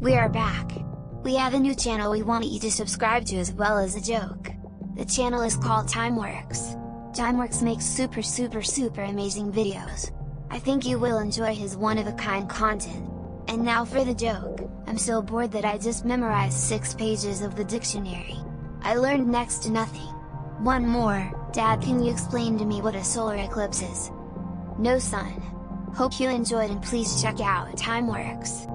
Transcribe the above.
We are back! We have a new channel we want you to subscribe to as well as a joke. The channel is called Timeworks. Timeworks makes super super super amazing videos. I think you will enjoy his one-of-a-kind content. And now for the joke, I'm so bored that I just memorized 6 pages of the dictionary. I learned next to nothing. One more, Dad can you explain to me what a solar eclipse is? No son. Hope you enjoyed and please check out Timeworks.